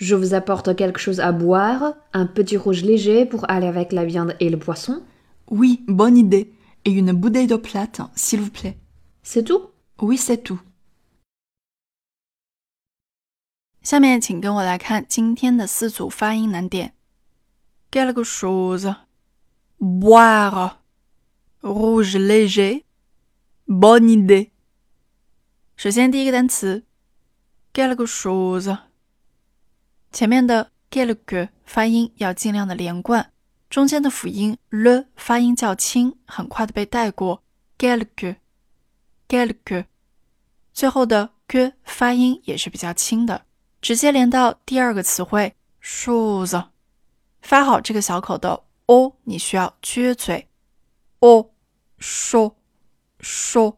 Je vous apporte quelque chose à boire, un petit rouge léger pour aller avec la viande et le poisson. Oui, bonne idée. Et une bouteille d'eau plate, s'il vous plaît. C'est tout Oui, c'est tout. 下面请跟我来看今天的四组发音难点。Quelque chose, boire, rouge léger, bonne idée。首先第一个单词，quelque chose， 前面的 quelque 发音要尽量的连贯。中间的辅音 l 发音较轻，很快的被带过。quelque，quelque，最后的 g 发音也是比较轻的，直接连到第二个词汇 shoes。发好这个小口的 o，你需要撅嘴。o sho sho，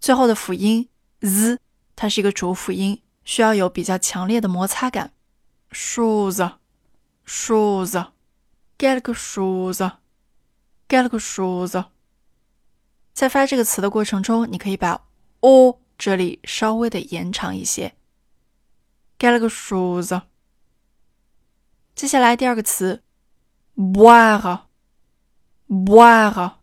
最后的辅音 z，它是一个浊辅音，需要有比较强烈的摩擦感。Shoes shoes。quelque chose，quelque chose，在发这个词的过程中，你可以把 o 这里稍微的延长一些。quelque chose。接下来第二个词，boire，boire，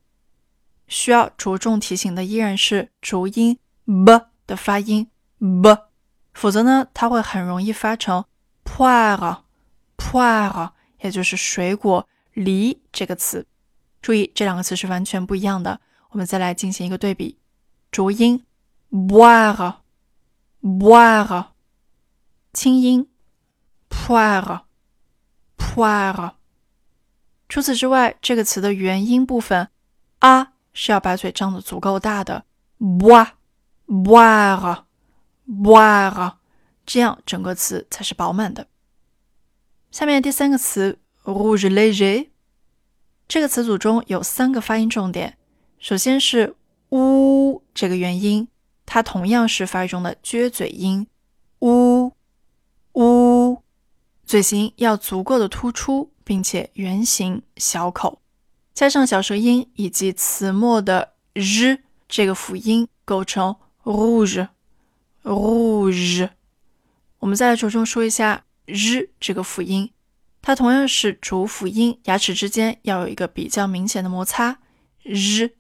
需要着重提醒的依然是浊音 b 的发音 b，否则呢，它会很容易发成 poire，poire。也就是水果梨这个词，注意这两个词是完全不一样的。我们再来进行一个对比，浊音 boire，boire，清音 poire，poire。除此之外，这个词的元音部分啊是要把嘴张的足够大的，boire，boire，boire，这样整个词才是饱满的。下面第三个词 rouge léger，这个词组中有三个发音重点。首先是 u 这个元音，它同样是发育中的撅嘴音，u u，嘴型要足够的突出，并且圆形小口，加上小舌音以及词末的 r 这个辅音，构成 rouge rouge。我们再来着重说一下。日这个辅音，它同样是浊辅音，牙齿之间要有一个比较明显的摩擦。日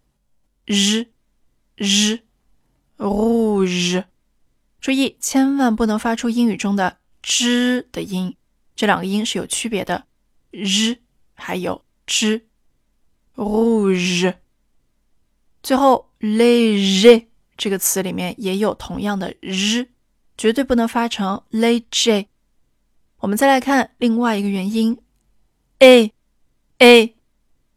日日，rouge，注意千万不能发出英语中的 z 的音，这两个音是有区别的。日还有 zh，rouge。最后，léger 这个词里面也有同样的日，绝对不能发成 léger。我们再来看另外一个元音，a a，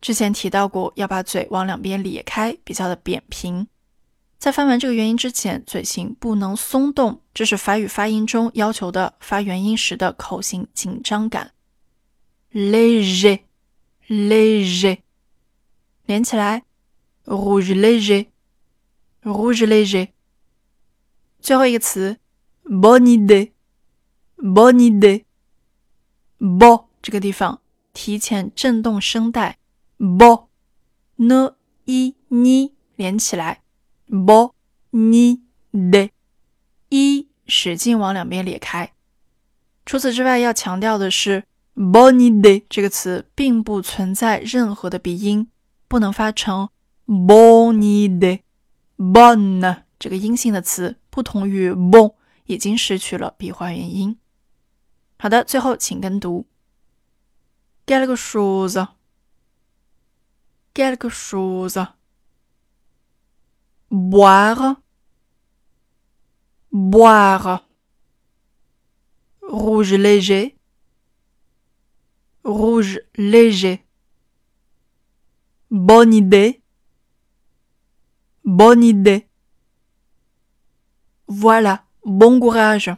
之前提到过，要把嘴往两边咧开，比较的扁平。在发完这个元音之前，嘴型不能松动，这是法语发音中要求的发元音时的口型紧张感。l e g e l e g e 连起来，rouge l e g e r o u g e l e g e。最后一个词，bonne idée bonne idée。Bo 这个地方提前震动声带，bo n i ni 连起来，bo ni de i 使劲往两边裂开。除此之外，要强调的是，bonne de 这个词并不存在任何的鼻音，不能发成 bonne de bonne 这个阴性的词，不同于 bon 已经失去了闭化元音。好的，最后请跟读。quelque chose, quelque chose. Boire, boire. Rouge léger, rouge léger. Bonne idée, bonne idée. Voilà, bon courage.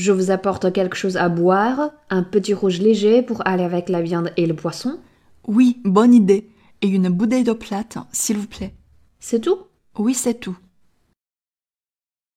Je vous apporte quelque chose à boire, un petit rouge léger pour aller avec la viande et le poisson. Oui, bonne idée. Et une bouteille d'eau plate, s'il vous plaît. C'est tout? Oui, c'est tout.